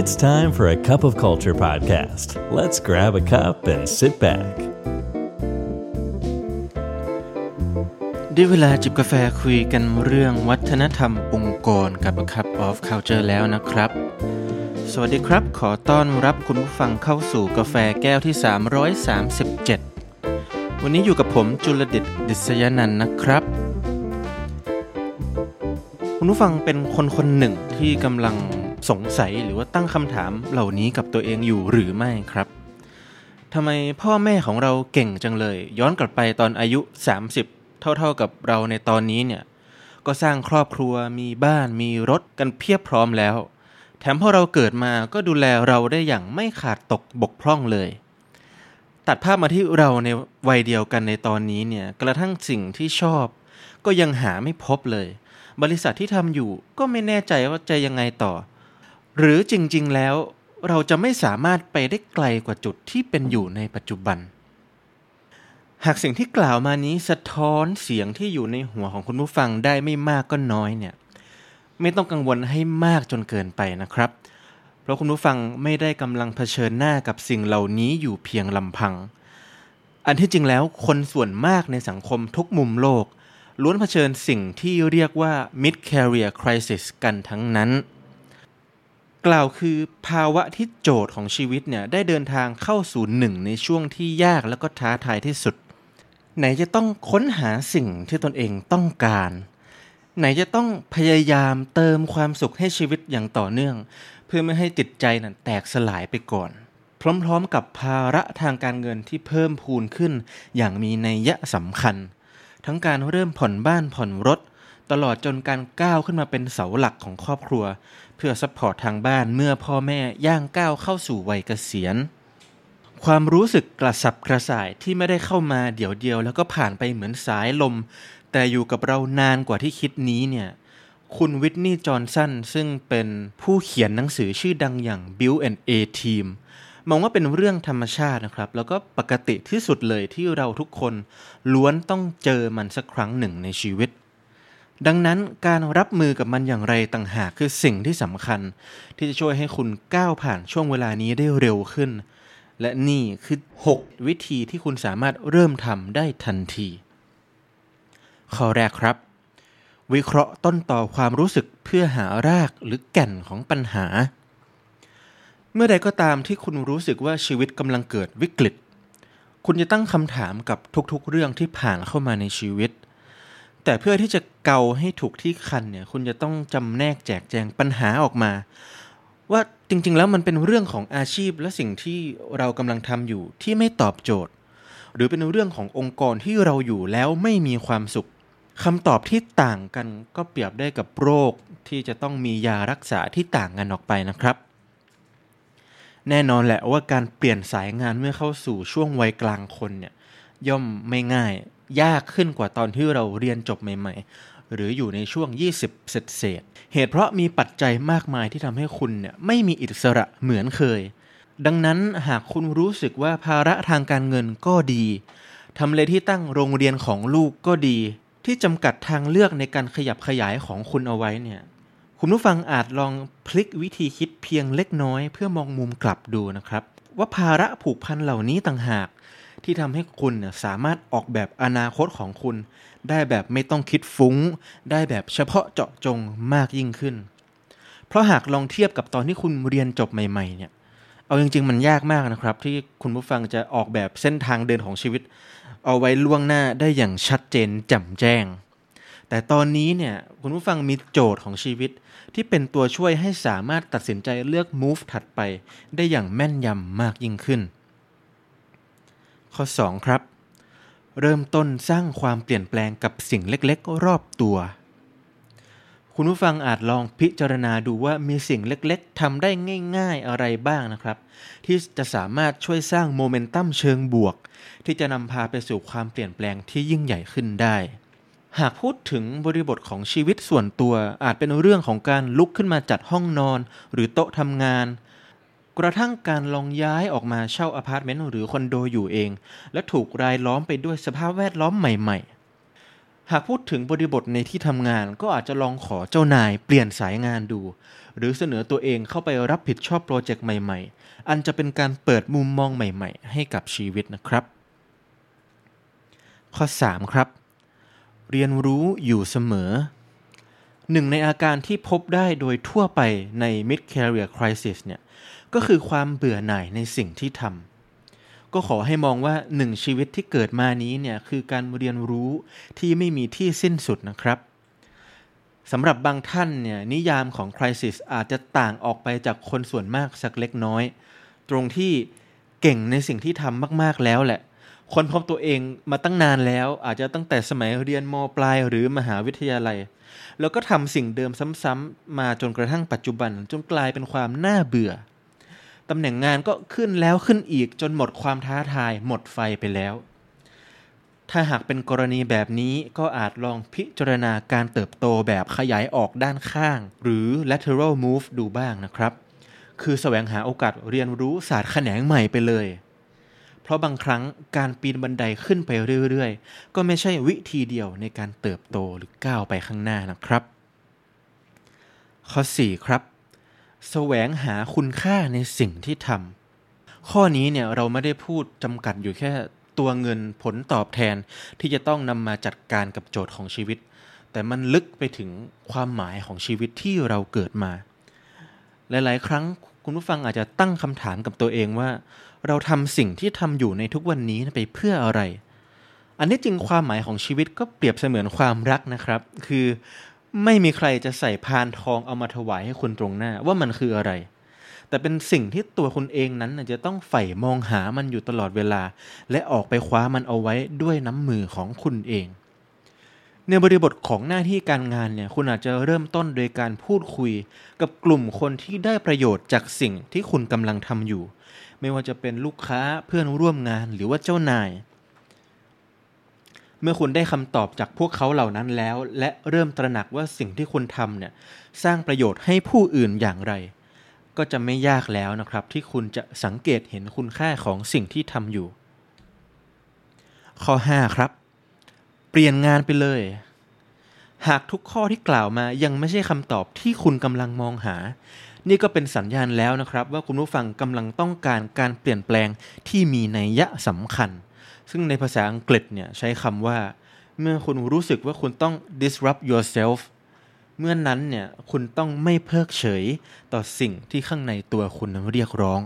It's time for a cup of culture podcast. Let's grab a cup and sit back. ได้เวลาจิบกาแฟคุยกันเรื่องวัฒนธรรมองค์กรกับ A Cup of Culture แล้วนะครับ สวัสดีครับ ขอต้อนรับคุณผู้ฟังเข้าสู่กาแฟแก้วที่ 337 วันนี้อยู่กับผมจุลดิตดิษยนันท์นะครับคุณผู้ฟังเป็นคนคนหนึ่งที่กำลัง สงสัยหรือว่าตั้งคำถามเหล่านี้กับตัวเองอยู่หรือไม่ครับทำไมพ่อแม่ของเราเก่งจังเลย ย้อนกลับไปตอนอายุ 30 เท่าๆกับเราในตอนนี้เนี่ย ก็สร้างครอบครัวมีบ้านมีรถกันเพียบพร้อมแล้ว แถมพอเราเกิดมาก็ดูแลเราได้อย่างไม่ขาดตกบกพร่องเลย ตัดภาพมาที่เราในวัยเดียวกันในตอนนี้เนี่ย กระทั่งสิ่งที่ชอบ ก็ยังหาไม่พบเลย บริษัทที่ทำอยู่ก็ไม่แน่ใจว่าจะยังไงต่อ หรือจริง ๆ แล้วเราจะไม่สามารถไปได้ไกลกว่าจุดที่เป็นอยู่ในปัจจุบัน หากสิ่งที่กล่าวมานี้สะท้อนเสียงที่อยู่ในหัวของคุณผู้ฟังได้ไม่มากก็น้อยเนี่ย ไม่ต้องกังวลให้มากจนเกินไปนะครับ เพราะคุณผู้ฟังไม่ได้กำลังเผชิญหน้ากับสิ่งเหล่านี้อยู่เพียงลำพัง อันที่จริงแล้วคนส่วนมากในสังคมทุกมุมโลก ล้วนเผชิญสิ่งที่เรียกว่า mid career crisis กันทั้งนั้น กล่าวคือภาวะที่โจทย์ของชีวิตเนี่ยได้เดินทางเข้าสู่หนึ่งในช่วงที่ยากแล้วก็ท้าทายที่สุด ไหนจะต้องค้นหาสิ่งที่ตนเองต้องการ ไหนจะต้องพยายามเติมความสุขให้ชีวิตอย่างต่อเนื่อง เพื่อไม่ให้จิตใจนั้นแตกสลายไปก่อน พร้อมๆกับภาระทางการเงินที่เพิ่มพูนขึ้น อย่างมีนัยยะสำคัญ ทั้งการเริ่มผ่อนบ้านผ่อนรถ ตลอดจนการก้าวขึ้นมาเป็นเสาหลักของครอบครัว เพื่อ support ทางบ้านเมื่อพ่อแม่ย่างก้าวเข้าสู่วัยเกษียณ ความรู้สึกกระสับกระส่ายที่ไม่ได้เข้ามาเดี๋ยวเดียว แล้วก็ผ่านไปเหมือนสายลม แต่อยู่กับเรานานกว่าที่คิดนี้เนี่ยคุณวิทนีย์จอห์นสันซึ่งเป็นผู้เขียนหนังสือชื่อดังอย่าง Build and A Team มองว่าเป็นเรื่องธรรมชาตินะครับ แล้วก็ปกติที่สุดเลยที่เราทุกคนล้วนต้องเจอมันสักครั้งหนึ่งในชีวิต ดังนั้นการรับมือกับมันอย่างไรต่างหากคือสิ่งที่สำคัญ ที่จะช่วยให้คุณก้าวผ่านช่วงเวลานี้ได้เร็วขึ้น และนี่คือ 6 วิธีที่คุณสามารถเริ่มทำได้ทันที ข้อแรกครับ วิเคราะห์ต้นต่อความรู้สึกเพื่อหารากหรือแก่นของปัญหา เมื่อใดก็ตามที่คุณรู้สึกว่าชีวิตกำลังเกิดวิกฤต คุณจะตั้งคำถามกับทุกๆ เรื่องที่ผ่านเข้ามาในชีวิต แต่เพื่อที่จะเกาให้ถูกที่คันเนี่ย คุณจะต้องจำแนกแจกแจงปัญหาออกมา ว่าจริง ๆ แล้วมันเป็นเรื่องของอาชีพและสิ่งที่เรากำลังทำอยู่ที่ไม่ตอบโจทย์ หรือเป็นเรื่องขององค์กรที่เราอยู่แล้วไม่มีความสุขคำตอบที่ต่างกันก็เปรียบได้กับโรคที่จะต้องมียารักษาที่ต่างกันออกไปนะครับ แน่นอนแหละว่าการเปลี่ยนสายงานเมื่อเข้าสู่ช่วงวัยกลางคนเนี่ยย่อมไม่ง่าย ยากขึ้นกว่าตอนที่เราเรียนจบใหม่ ๆ หรืออยู่ในช่วง 20 เศษเศษเหตุเพราะมีปัจจัยมากมายที่ทำให้คุณเนี่ยไม่มีอิสระเหมือนเคย ดังนั้นหากคุณรู้สึกว่าภาระทางการเงินก็ดีทำเลที่ตั้งโรงเรียนของลูกก็ดี ที่จำกัดทางเลือกในการขยับขยายของคุณเอาไว้เนี่ยคุณผู้ฟังอาจลองพลิกวิธีคิดเพียงเล็กน้อย เพื่อมองมุมกลับดูนะครับ ว่าภาระผูกพันเหล่านี้ต่างหาก ที่ทำให้คุณเนี่ยสามารถออกแบบอนาคตของคุณ ได้แบบไม่ต้องคิดฟุ้ง ได้แบบเฉพาะเจาะจงมากยิ่งขึ้น เพราะหากลองเทียบกับตอนที่คุณเรียนจบใหม่ ๆ เนี่ย เอาจริง ๆ มันยากมากนะครับ ที่คุณผู้ฟังจะออกแบบเส้นทางเดินของชีวิต เอาไว้ล่วงหน้าได้อย่างชัดเจนแจ่มแจ้ง แต่ตอนนี้เนี่ยคุณผู้ฟังมีโจทย์ของชีวิต ที่เป็นตัวช่วยให้สามารถตัดสินใจเลือก move ถัดไป ได้อย่างแม่นยำมากยิ่งขึ้น ข้อ 2 ครับ เริ่มต้นสร้างความเปลี่ยนแปลงกับสิ่งเล็กๆ รอบตัว คุณผู้ฟังอาจลองพิจารณาดูว่ามีสิ่งเล็กๆทำได้ง่าย ๆอะไรบ้างนะครับ ที่จะสามารถช่วยสร้างโมเมนตัมเชิงบวก ที่จะนำพาไปสู่ความเปลี่ยนแปลงที่ยิ่งใหญ่ขึ้นได้หากพูดถึงบริบทของชีวิตส่วนตัวอาจเป็นเรื่องของการลุกขึ้นมาจัดห้องนอน หรือโต๊ะทำงาน กระทั่งการลองย้ายออกมาเช่าอพาร์ตเมนต์หรือคอนโดอยู่เอง และถูกรายล้อมไปด้วยสภาพแวดล้อมใหม่ๆ หากพูดถึงบริบทในที่ทำงานก็อาจจะลองขอเจ้านายเปลี่ยนสายงานดู หรือเสนอตัวเองเข้าไปรับผิดชอบโปรเจกต์ใหม่ๆ อันจะเป็นการเปิดมุมมองใหม่ๆ ให้กับชีวิตนะครับ ข้อ 3 ครับ เรียนรู้อยู่เสมอหนึ่งในอาการที่พบได้โดยทั่วไปใน mid career crisis เนี่ย ก็คือความเบื่อหน่ายในสิ่งที่ทำก็ขอให้มองว่าหนึ่งชีวิตที่เกิดมานี้เนี่ยคือการเรียนรู้ที่ไม่มีที่สิ้นสุดนะครับสำหรับบางท่านเนี่ยนิยามของ crisis อาจจะต่างออกไปจากคนส่วนมากสักเล็กน้อย ตรงที่เก่งในสิ่งที่ทำมาก ๆแล้วแหละคนพบตัวเองมาตั้งนานแล้ว อาจจะตั้งแต่สมัยเรียนมปลายหรือมหาวิทยาลัย แล้วก็ทำสิ่งเดิมซ้ำๆมาจนกระทั่งปัจจุบัน จนกลายเป็นความน่าเบื่อ ตำแหน่งงานก็ขึ้นแล้วขึ้นอีกจนหมดความท้าทายหมดไฟไปแล้ว ถ้าหากเป็นกรณีแบบนี้ก็อาจลองพิจารณาการเติบโตแบบขยายออกด้านข้าง หรือ lateral move ดูบ้างนะครับ คือแสวงหาโอกาสเรียนรู้ศาสตร์แขนงใหม่ไปเลย เพราะบางครั้งการปีนบันไดขึ้นไปเรื่อยๆ ก็ไม่ใช่วิธีเดียวในการเติบโตหรือก้าวไปข้างหน้านะครับ ข้อ 4 ครับ แสวงหาคุณค่าในสิ่งที่ทำข้อนี้เนี่ยเราไม่ได้พูดจำกัดอยู่แค่ตัวเงินผลตอบแทนที่จะต้องนำมาจัดการกับโจทย์ของชีวิต แต่มันลึกไปถึงความหมายของชีวิตที่เราเกิดมา หลายๆ ครั้งคุณผู้ฟังอาจจะตั้งคำถามกับตัวเองว่า เราทำสิ่งที่ทำอยู่ในทุกวันนี้ไปเพื่ออะไร อันนี้จริงความหมายของชีวิตก็เปรียบเสมือนความรักนะครับ คือ ไม่มีใครจะใส่พานทองเอามาถวายให้คุณตรงหน้าว่ามันคืออะไร แต่เป็นสิ่งที่ตัวคุณเองนั้นจะต้องใฝ่มองหามันอยู่ตลอดเวลา และออกไปคว้ามันเอาไว้ด้วยน้ำมือของคุณเอง ในบริบทของหน้าที่การงานเนี่ยคุณอาจจะเริ่มต้นโดยการพูดคุย กับกลุ่มคนที่ได้ประโยชน์จากสิ่งที่คุณกำลังทำอยู่ ไม่ว่าจะเป็นลูกค้าเพื่อนร่วมงานหรือว่าเจ้านาย เมื่อคุณได้คำตอบจากพวกเขาเหล่านั้นแล้ว และเริ่มตระหนักว่าสิ่งที่คุณทำเนี่ยสร้างประโยชน์ให้ผู้อื่นอย่างไร ก็จะไม่ยากแล้วนะครับ ที่คุณจะสังเกตเห็นคุณค่าของสิ่งที่ทำอยู่ ข้อ 5 ครับ เปลี่ยนงานไปเลย หากทุกข้อที่กล่าวมายังไม่ใช่คำตอบที่คุณกำลังมองหา นี่ก็เป็นสัญญาณแล้วนะครับ ว่าคุณผู้ฟังกำลังต้องการการเปลี่ยนแปลงที่มีนัยยะสำคัญ ซึ่งในภาษาอังกฤษเนี่ยใช้คำว่า เมื่อคุณรู้สึกว่าคุณต้อง disrupt yourself เมื่อนนั้นเนี่ยคุณต้องไม่เพิกเฉยต่อสิ่งที่ข้างในตัวคุณเรียกร้อง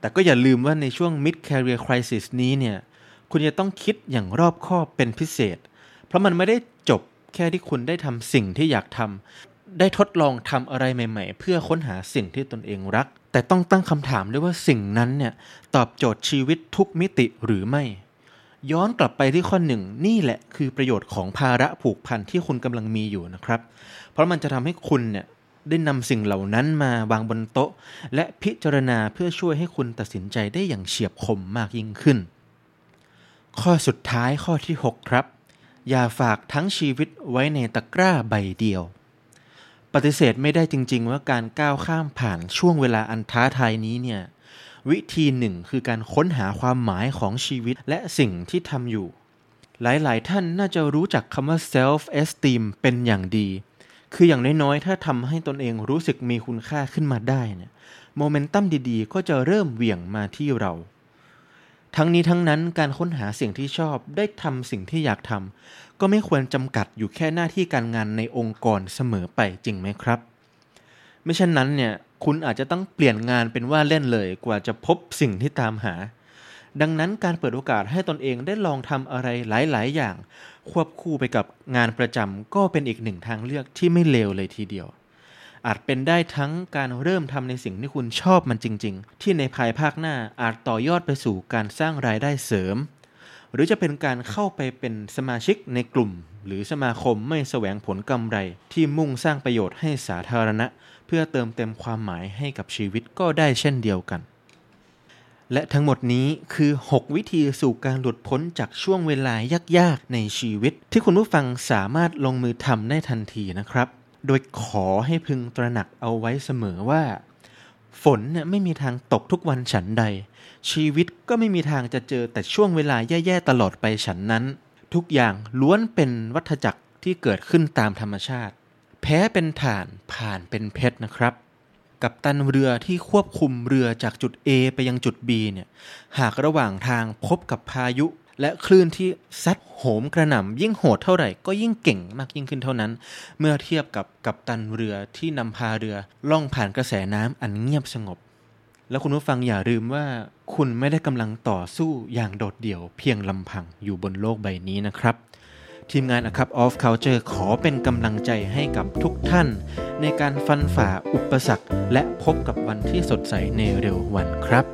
แต่ก็อย่าลืมว่าในช่วง mid career crisis นี้เนี่ยคุณจะต้องคิดอย่างรอบคอบเป็นพิเศษ เพราะมันไม่ได้จบแค่ที่คุณได้ทำสิ่งที่อยากทำ ได้ทดลองทำอะไรใหม่ ๆ เพื่อค้นหาสิ่งที่ตนเองรัก แต่ต้องตั้งคำถามด้วยว่าสิ่งนั้นเนี่ยตอบโจทย์ชีวิตทุกมิติหรือไม่ ย้อนกลับไปที่ข้อหนึ่งนี่แหละคือประโยชน์ของภาระผูกพันที่คุณกำลังมีอยู่นะครับ เพราะมันจะทำให้คุณเนี่ยได้นำสิ่งเหล่านั้นมาวางบนโต๊ะ และพิจารณาเพื่อช่วยให้คุณตัดสินใจได้อย่างเฉียบคมมากยิ่งขึ้น ข้อสุดท้ายข้อที่ 6 ครับ อย่าฝากทั้งชีวิตไว้ในตะกร้าใบเดียว ปฏิเสธไม่ได้จริง ๆ ว่าการก้าวข้ามผ่านช่วงเวลาอันท้าทายนี้เนี่ยวิธีหนึ่งคือการค้นหาความหมายของชีวิตและสิ่งที่ทำอยู่ หลายๆ ท่านน่าจะรู้จักคำว่า self esteem เป็นอย่างดี คืออย่างน้อยๆ ถ้าทำให้ตนเองรู้สึกมีคุณค่าขึ้นมาได้เนี่ยโมเมนตัมดีๆ ก็จะเริ่มเหวี่ยงมาที่เรา ทั้งนี้ทั้งนั้นการค้นหาสิ่งที่ชอบได้ทำสิ่งที่อยากทำก็ไม่ควรจำกัดอยู่แค่หน้าที่การงานในองค์กรเสมอไปจริงไหมครับ ไม่เช่นนั้นเนี่ยคุณอาจจะต้องเปลี่ยนงานเป็นว่าเล่นเลยกว่าจะพบสิ่งที่ตามหา ดังนั้นการเปิดโอกาสให้ตนเองได้ลองทำอะไรหลาย ๆ อย่าง ควบคู่ไปกับงานประจำก็เป็นอีกหนึ่งทางเลือกที่ไม่เลวเลยทีเดียว อาจเป็นได้ทั้งการเริ่มทำในสิ่งที่คุณชอบมันจริง ๆ ที่ในภายภาคหน้าอาจต่อยอดไปสู่การสร้างรายได้เสริม หรือจะเป็นการเข้าไปเป็นสมาชิกในกลุ่ม หรือสมาคมไม่แสวงผลกำไร ที่มุ่งสร้างประโยชน์ให้สาธารณะ เพื่อเติมเต็มความหมายให้กับชีวิตก็ได้เช่นเดียวกันและทั้งหมดนี้คือ 6 วิธีสู่การหลุดพ้นจากช่วงเวลายากๆ ในชีวิต ที่คุณผู้ฟังสามารถลงมือทำได้ทันทีนะครับ โดยขอให้พึงตระหนักเอาไว้เสมอว่า ฝนเนี่ยไม่มีทางตกทุกวันฉันใด ชีวิตก็ไม่มีทางจะเจอแต่ช่วงเวลาแย่ๆตลอดไปฉันนั้น ทุกอย่างล้วนเป็นวัฏจักรที่เกิดขึ้นตามธรรมชาติ แพ้เป็นฐานผ่านเป็นเพชรนะครับกับตันเรือที่ควบคุมเรือจากจุด A ไปยังจุด B เนี่ย หากระหว่างทางพบกับพายุ และคลื่นที่ซัดโหมกระหน่ำยิ่งโหดเท่าไหร่ก็ยิ่งเก่งมากยิ่งขึ้นเท่านั้น เมื่อเทียบกับกับตันเรือที่นำพาเรือล่องผ่านกระแสน้ำอันเงียบสงบ แล้วคุณผู้ฟังอย่าลืมว่า คุณไม่ได้กำลังต่อสู้อย่างโดดเดี่ยวเพียงลำพังอยู่บนโลกใบนี้นะครับทีมงาน A Cup of Culture ขอเป็นกำลังใจให้กับทุกท่าน ในการฟันฝ่าอุปสรรค และพบกับวันที่สดใสในเร็ววันครับ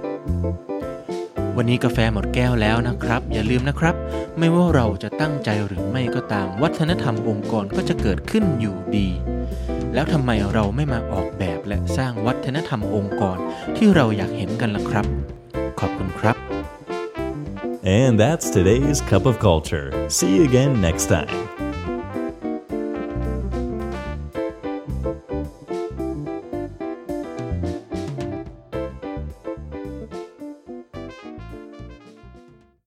วันนี้กาแฟหมดแก้วแล้วนะครับ อย่าลืมนะครับ ไม่ว่าเราจะตั้งใจหรือไม่ก็ตาม วัฒนธรรมองค์กรก็จะเกิดขึ้นอยู่ดี แล้วทำไมเราไม่มาออกแบบและสร้างวัฒนธรรมองค์กรที่เราอยากเห็นกันล่ะครับ ขอบคุณครับ And that's today's Cup of Culture. See you again next time.